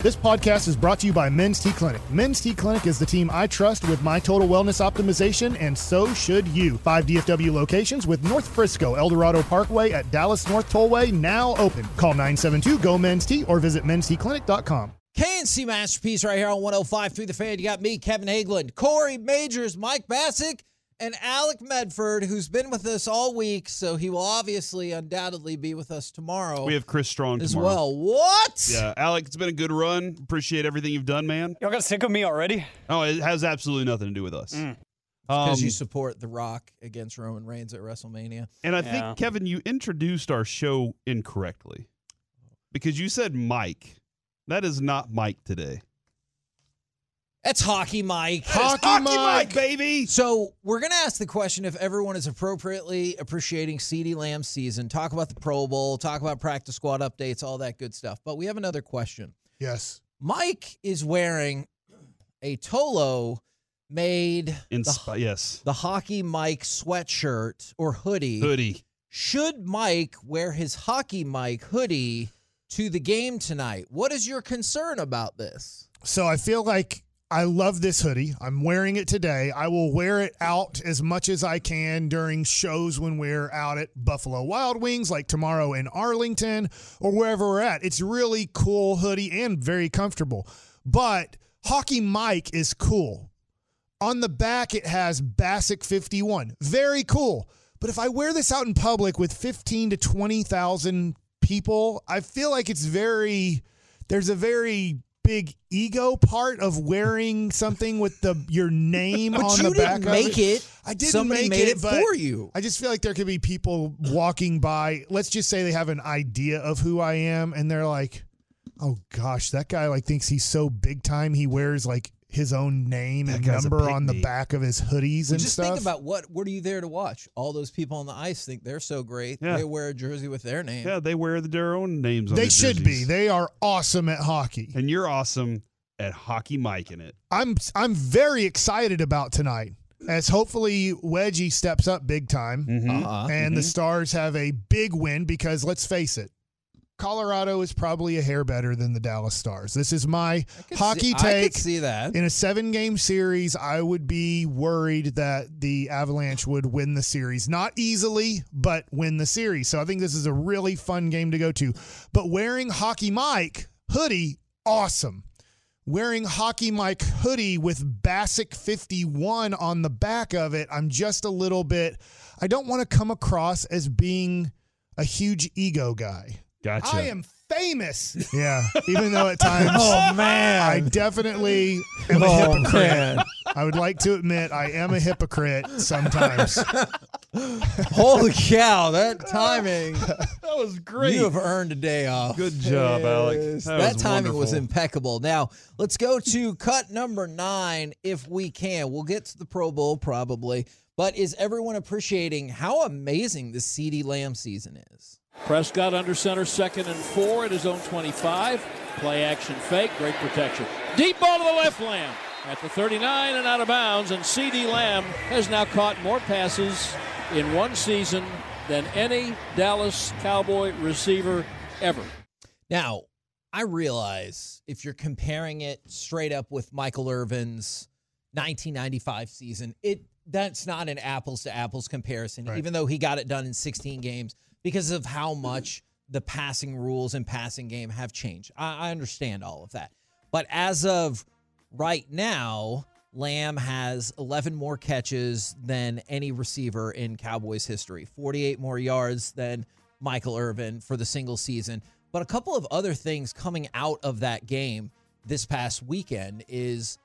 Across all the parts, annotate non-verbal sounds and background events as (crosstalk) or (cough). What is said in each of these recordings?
This podcast is brought to you by Men's T Clinic. Men's T Clinic is the team I trust with my total wellness optimization, and so should you. Five DFW locations with North Frisco, Eldorado Parkway at Dallas North Tollway now open. Call 972 GO Men's T or visit mensteclinic.com. K&C Masterpiece right here on 105 through the fan. You got me, Kevin Hagelin, Corey Majors, Mike Bacsik, and Alec Medford, who's been with us all week. So he will obviously, undoubtedly be with us tomorrow We have Chris Strong as tomorrow. well. What? Yeah, Alec, it's been a good run. Appreciate everything you've done, man. Y'all got sick of me already? Oh, it has absolutely nothing to do with us. Because Um, you support The Rock against Roman Reigns at WrestleMania. and I Yeah. think Kevin, you introduced our show incorrectly because you said Mike. That is not Mike today. That's Hockey Mike. Hockey Hockey Mike. Mike, baby. So we're gonna ask the question if everyone is appropriately appreciating CeeDee Lamb's season. Talk about the Pro Bowl, talk about practice squad updates, all that good stuff. But we have another question. Yes. Mike is wearing a Tolo made In the, sp- yes, the Hockey Mike sweatshirt or hoodie. hoodie. Should Mike wear his Hockey Mike hoodie to the game tonight? What is your concern about this? So I feel like I love this hoodie. I'm wearing it today. I will wear it out as much as I can during shows when we're out at Buffalo Wild Wings, like tomorrow in Arlington or wherever we're at. It's really cool hoodie and very comfortable. But Hockey Mike is cool. On the back, it has Bacsik 51. Very cool. But if I wear this out in public with 15 to 20,000 people, I feel like it's very, there's a very big ego part of wearing something with the your name But on you the back didn't make of it. I didn't Somebody make made it, it for you. I just feel like there could be people walking by. Let's just say they have an idea of who I am, and they're like, "Oh gosh, that guy like thinks he's so big time. He wears like his own name That and number on the back of his hoodies Well, and just stuff." think about what what are you there to watch? All those people on the ice think they're so great. Yeah. They wear a jersey with their name. Yeah, they wear their own names on they their should be. They are awesome at hockey. and you're awesome at hockey Mike in it. I'm I'm very excited about tonight. As hopefully Wedgie steps up big time. Uh-huh. and the Stars have a big win because let's face it, Colorado is probably a hair better than the Dallas Stars. This is my I hockey see, I take. could see that. In a seven game series, I would be worried that the Avalanche would win the series. Not easily, but win the series. So I think this is a really fun game to go to. But wearing Hockey Mike hoodie, awesome. Wearing Hockey Mike hoodie with Bacsik 51 on the back of it, I'm just a little bit, I don't want to come across as being a huge ego guy. Gotcha. I am famous. Yeah, even though at times (laughs) oh man. I definitely am a Oh, hypocrite. man. I would like to admit I am a hypocrite sometimes. (laughs) Holy cow, that timing. that was great. You have earned a day off. Good job, Alec. Yes, That That, was timing was impeccable. Now, let's go to cut number nine if we can. We'll get to the Pro Bowl probably. But is everyone appreciating how amazing the CeeDee Lamb season is? Prescott under center, second and four at his own 25. Play action fake, great protection. Deep ball to the left Lamb at the 39 and out of bounds. And CeeDee Lamb has now caught more passes in one season than any Dallas Cowboy receiver ever. Now, I realize if you're comparing it straight up with Michael Irvin's 1995 season, it that's not an apples to apples comparison, Right. even though he got it done in 16 games because of how mm-hmm. much the passing rules and passing game have changed. I, I understand all of that. But as of right now, Lamb has 11 more catches than any receiver in Cowboys history, 48 more yards than Michael Irvin for the single season. But a couple of other things coming out of that game this past weekend is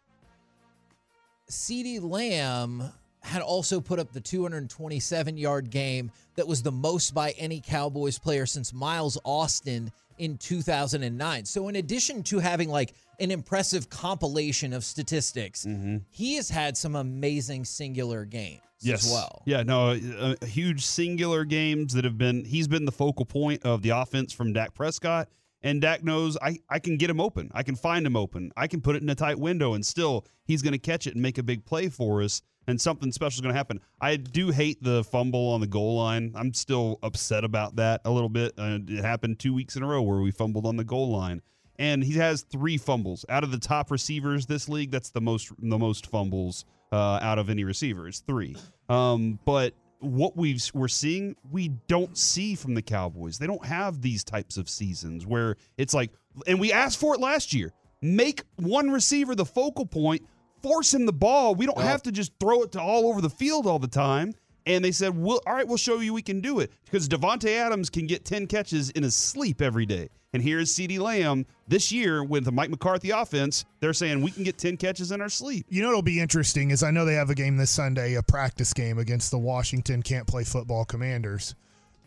CeeDee Lamb had also put up the 227 yard game that was the most by any Cowboys player since Miles Austin in 2009. So, in addition to having like an impressive compilation of statistics, he has had some amazing singular games yes. as well. Yeah, no, uh, uh, huge singular games that have been. He's been the focal point of the offense from Dak Prescott, and Dak knows I I can get him open. I can find him open. I can put it in a tight window, and still he's going to catch it and make a big play for us. And something special is going to happen. I do hate the fumble on the goal line. I'm still upset about that a little bit. Uh, it happened two weeks in a row where we fumbled on the goal line and he has three fumbles out of the top receivers this league. That's the most the most fumbles uh, out of any receiver. It's three. Um, but what we've we're seeing, we don't see from the Cowboys. They don't have these types of seasons where it's like, and we asked for it last year. Make one receiver the focal point. Force him the ball. We don't have to just throw it to all over the field all the time. And they said, "Well, all right, we'll show you we can do it because Davante Adams can get ten catches in his sleep every day." And here's CeeDee Lamb this year with the Mike McCarthy offense. They're saying we can get ten catches in our sleep. You know what'll be interesting is I know they have a game this Sunday, a practice game against the Washington can't play football commanders.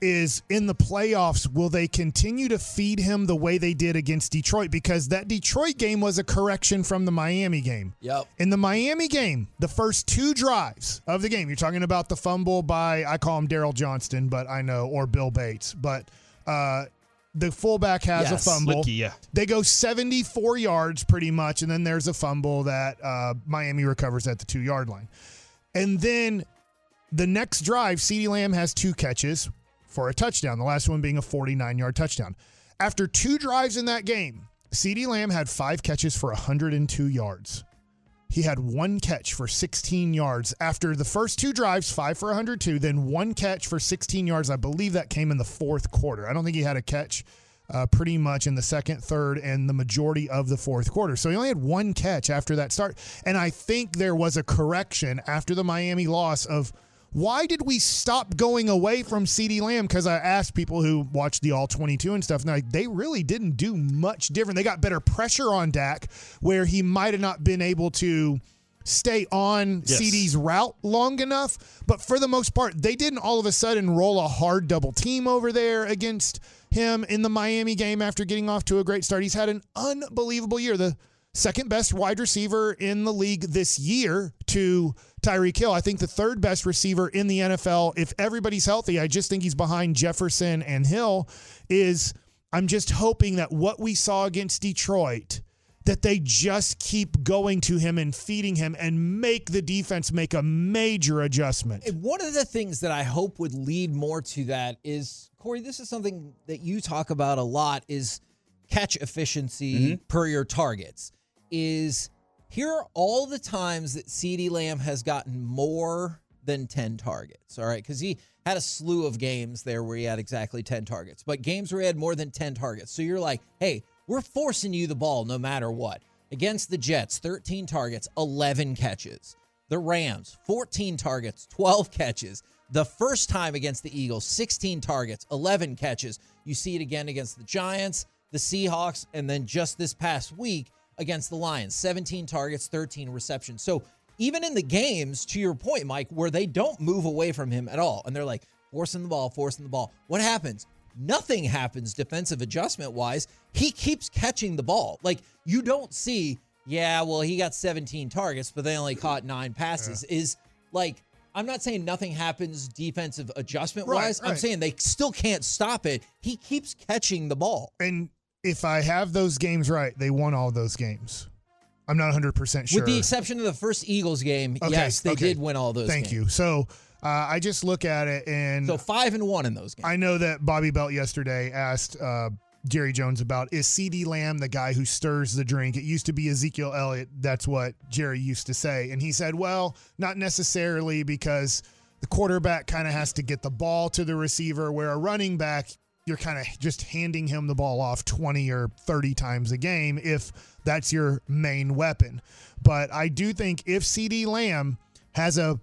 Is in the playoffs, will they continue to feed him the way they did against Detroit? Because that Detroit game was a correction from the Miami game. Yep. In the Miami game, the first two drives of the game, you're talking about the fumble by, I call him Daryl Johnston, but I know, or Bill Bates, but uh, the fullback has Yes. a fumble. Luepke, yeah. They go 74 yards pretty much, and then there's a fumble that uh, Miami recovers at the two yard line. And then the next drive, CeeDee Lamb has two catches for a touchdown, the last one being a 49 yard touchdown. After two drives in that game, CeeDee Lamb had five catches for 102 yards. He had one catch for 16 yards after the first two drives, five for 102, then one catch for 16 yards. I believe that came in the fourth quarter. I don't think he had a catch uh, pretty much in the second, third, and the majority of the fourth quarter. So he only had one catch after that start. And I think there was a correction after the Miami loss of why did we stop going away from CeeDee Lamb? Because I asked people who watched the All 22 and stuff, and like, they really didn't do much different. They got better pressure on Dak, where he might have not been able to stay on Yes. CeeDee's route long enough. But for the most part, they didn't all of a sudden roll a hard double team over there against him in the Miami game after getting off to a great start. He's had an unbelievable year. The second best wide receiver in the league this year to Tyreek Hill. I think the third best receiver in the NFL, if everybody's healthy, I just think he's behind Jefferson and Hill. Is I'm just hoping that what we saw against Detroit that they just keep going to him and feeding him and make the defense make a major adjustment. And One of the things that I hope would lead more to that is Corey. This is something that you talk about a lot: is catch efficiency mm-hmm. per your targets. Is here are all the times that CeeDee Lamb has gotten more than ten targets. All right, because he had a slew of games there where he had exactly ten targets, but games where he had more than ten targets. So you're like, hey, we're forcing you the ball no matter what. Against the Jets, 13 targets, 11 catches. The Rams, 14 targets, 12 catches. The first time against the Eagles, 16 targets, 11 catches. You see it again against the Giants, the Seahawks, and then just this past week against the Lions, 17 targets, 13 receptions. So even in the games, to your point, Mike, where they don't move away from him at all, and they're like forcing the ball, forcing the ball, what happens? Nothing happens defensive adjustment wise. He keeps catching the ball. Like you don't see, yeah, well, he got 17 targets, but they only caught nine passes. Is like, I'm not saying nothing happens defensive adjustment wise. Right, I'm saying they still can't stop it. He keeps catching the ball. And if I have those games right, they won all those games. I'm not 100% sure. With the exception of the first Eagles game, Okay, yes, they okay. did win all those Thank games. you. So uh, I just look at it and So five and one in those games. I know that Bobby Belt yesterday asked uh, Jerry Jones about is CeeDee Lamb the guy who stirs the drink? It used to be Ezekiel Elliott. That's what Jerry used to say. And he said, well, not necessarily because the quarterback kind of has to get the ball to the receiver, where a running back, you're kind of just handing him the ball off 20 or 30 times a game if that's your main weapon. But I do think if CeeDee Lamb has a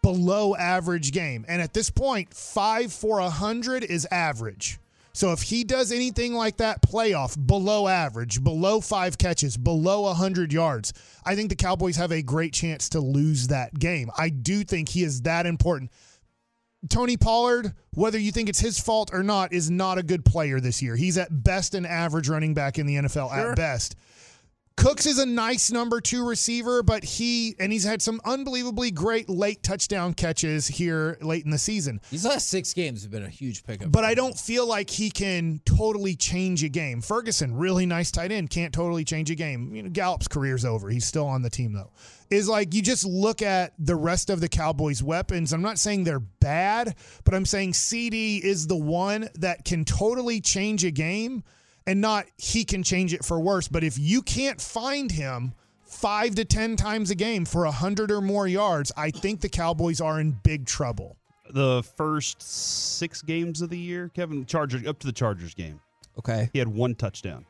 below average game. And at this point, five for a hundred is average. So if he does anything like that playoff, below average, below five catches, below a hundred yards, I think the Cowboys have a great chance to lose that game. I do think he is that important. Tony Pollard, whether you think it's his fault or not, is not a good player this year. He's at best an average running back in the NFL at best. Cooks is a nice number two receiver, but he and he's had some unbelievably great late touchdown catches here late in the season. These last six games have been a huge pickup. But I don't feel like he can totally change a game. Ferguson, really nice tight end, can't totally change a game. You know, Gallup's career's over. He's still on the team though. Is like you just look at the rest of the Cowboys' weapons. I'm not saying they're bad, but I'm saying CeeDee is the one that can totally change a game and not he can change it for worse. But if you can't find him five to 10 times a game for 100 or more yards, I think the Cowboys are in big trouble. The first six games of the year, Kevin Chargers up to the Chargers game, okay. he had one touchdown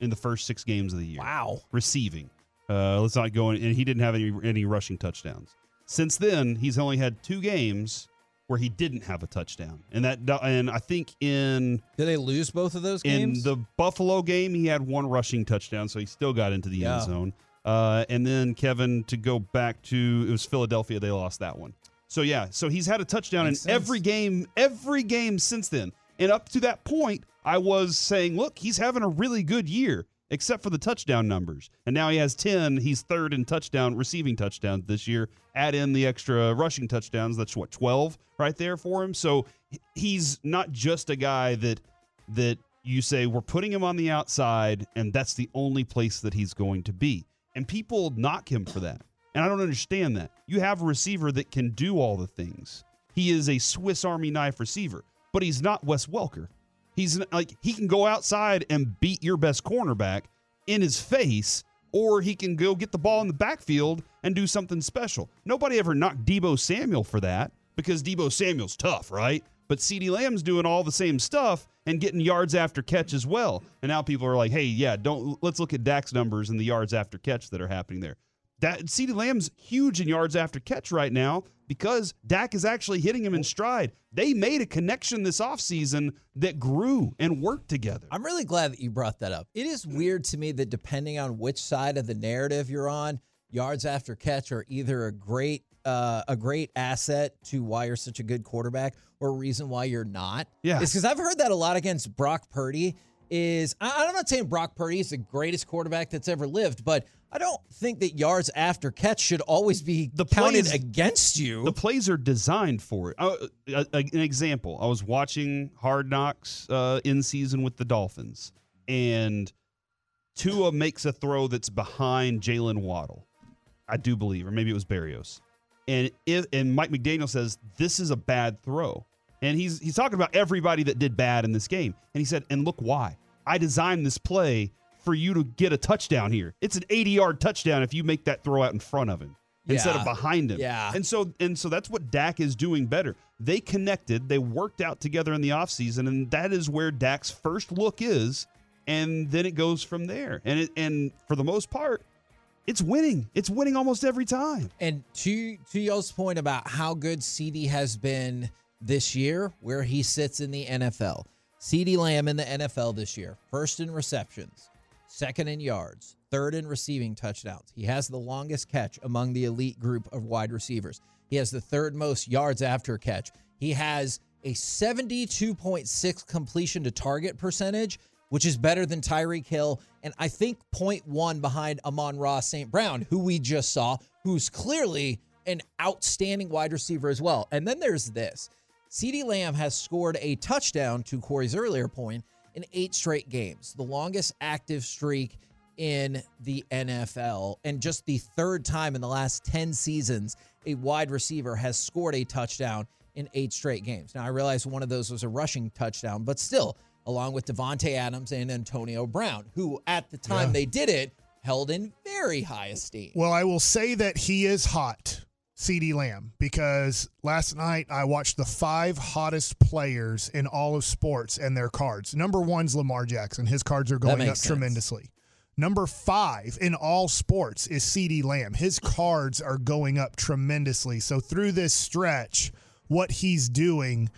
in the first six games of the year. Wow. receiving. Uh, let's not go in, and he didn't have any any rushing touchdowns. Since then, he's only had two games where he didn't have a touchdown, and that and I think in Did they lose both of those games? in the Buffalo game he had one rushing touchdown, so he still got into the Yeah. end zone. Uh, and then Kevin to go back to it was Philadelphia, they lost that one. So yeah, so he's had a touchdown Makes in every game, every game since then. And up to that point, I was saying, look, he's having a really good year, except for the touchdown numbers. And now he has 10. He's third in touchdown, receiving touchdowns this year. Add in the extra rushing touchdowns. That's what, 12 right there for him. So he's not just a guy that that you say we're putting him on the outside and that's the only place that he's going to be. And people knock him for that. And I don't understand that. You have a receiver that can do all the things. He is a Swiss Army knife receiver, but he's not Wes Welker. He's like he can go outside and beat your best cornerback in his face, or he can go get the ball in the backfield and do something special. Nobody ever knocked Deebo Samuel for that because Deebo Samuel's tough, right? But CeeDee Lamb's doing all the same stuff and getting yards after catch as well. And now people are like, "Hey, yeah, don't let's look at Dak's numbers and the yards after catch that are happening there." That CeeDee Lamb's huge in yards after catch right now because Dak is actually hitting him in stride. They made a connection this offseason that grew and worked together. I'm really glad that you brought that up. It is weird to me that depending on which side of the narrative you're on, yards after catch are either a great uh, a great asset to why you're such a good quarterback or a reason why you're not. Yeah. It's because I've heard that a lot against Brock Purdy. Is I, I'm not saying Brock Purdy is the greatest quarterback that's ever lived, but I don't think that yards after catch should always be The counted plays- against you. The plays are designed for it. Uh, uh, an example: I was watching Hard Knocks uh, in season with the Dolphins, and Tua makes a throw that's behind Jalen Waddle. I do believe, or maybe it was Berrios, and if, and Mike McDaniel says this is a bad throw, and he's he's talking about everybody that did bad in this game, and he said, and look why I designed this play for you to get a touchdown here. It's an 80 yard touchdown if you make that throw out in front of him instead of behind him. Yeah. And so and so that's what Dak is doing better. They connected, they worked out together in the offseason, and that is where Dak's first look is, and then it goes from there. And it and for the most part, it's winning. It's winning almost every time. And to to y'all's point about how good CeeDee has been this year, where he sits in the NFL. CeeDee Lamb in the NFL this year, first in receptions, second in yards, third in receiving touchdowns. He has the longest catch among the elite group of wide receivers. He has the third most yards after catch. He has a 72.6 completion to target percentage, which is better than Tyreek Hill. And I think point one behind Amon-Ra St. Brown, who we just saw, who's clearly an outstanding wide receiver as well. And then there's this CeeDee Lamb has scored a touchdown to Corey's earlier point in eight straight games, the longest active streak in the NFL, and just the third time in the last 10 seasons a wide receiver has scored a touchdown in eight straight games. Now, I realize one of those was a rushing touchdown, but still, along with Davante Adams and Antonio Brown, who at the time they did it held in very high esteem. Well, I will say that he is hot, CeeDee Lamb, because last night I watched the five hottest players in all of sports and their cards. Number one's Lamar Jackson. His cards are going up sense. tremendously. Number five in all sports is CeeDee Lamb. His cards are going up tremendously. So through this stretch, what he's doing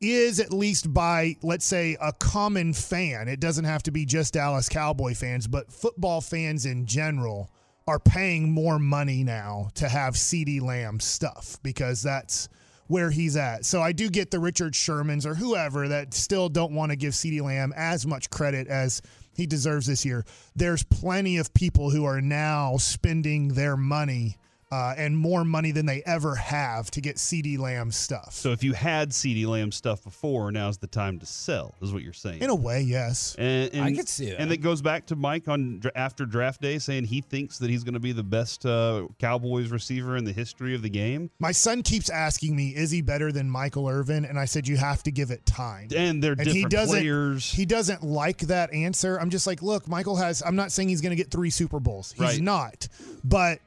is at least by let's say a common fan it doesn't have to be just dallas cowboy fans but football fans in general are paying more money now to have cd lamb stuff because that's where he's at. So I do get the Richard Shermans or whoever that still don't want to give CeeDee Lamb as much credit as he deserves this year. There's plenty of people who are now spending their money uh, and more money than they ever have to get CeeDee Lamb stuff. So if you had CeeDee Lamb stuff before, now's the time to sell, is what you're saying. In a way, yes. And, and, I could see that. And it goes back to Mike on after draft day saying he thinks that he's going to be the best uh, Cowboys receiver in the history of the game. My son keeps asking me, "Is he better than Michael Irvin?" And I said, "You have to give it time." And they're and different he doesn't players. he doesn't like that answer i'm just like look michael has i'm not saying he's going to get three super bowls he's Right. not but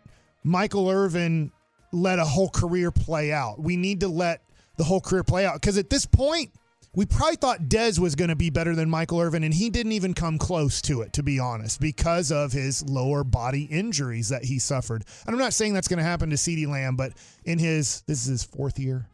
michael irvin let a whole career play out we need to let the whole career play out because at this point we probably thought Dez was going to be better than Michael Irvin, and he didn't even come close to it, to be honest, because of his lower body injuries that he suffered. And I'm not saying that's going to happen to CeeDee Lamb, but in his, this is his fourth year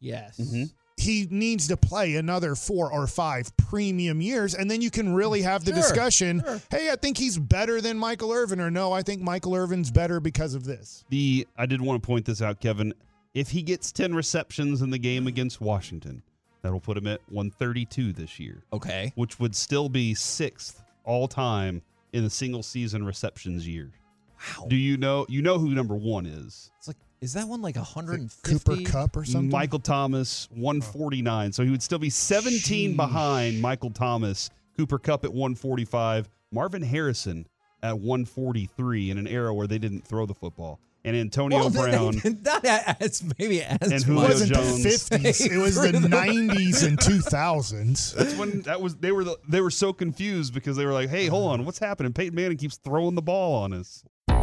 Yes. Mm-hmm. He needs to play another four or five premium years, and then you can really have the Sure, discussion. sure. Hey, I think he's better than Michael Irvin, or no, I think Michael Irvin's better because of this. the I did want to point this out, Kevin. If he gets 10 receptions in the game against Washington, that'll put him at 132 this year, Okay. which would still be sixth all time in a single season receptions year. Wow. Do you know you know who number one is? It's like, is that one like 150? Cooper Kupp or something. Michael Thomas, 149. So he would still be 17 Sheesh. behind Michael Thomas, Cooper Kupp at 145, Marvin Harrison at 143 in an era where they didn't throw the football. And Antonio Well, (laughs) Brown. that adds maybe adds And it Julio wasn't Jones. the fifties; it was the nineties and (laughs) two thousands. That's when that was they were the, they were so confused because they were like, "Hey, hold on, what's happening? Peyton Manning keeps throwing the ball on us."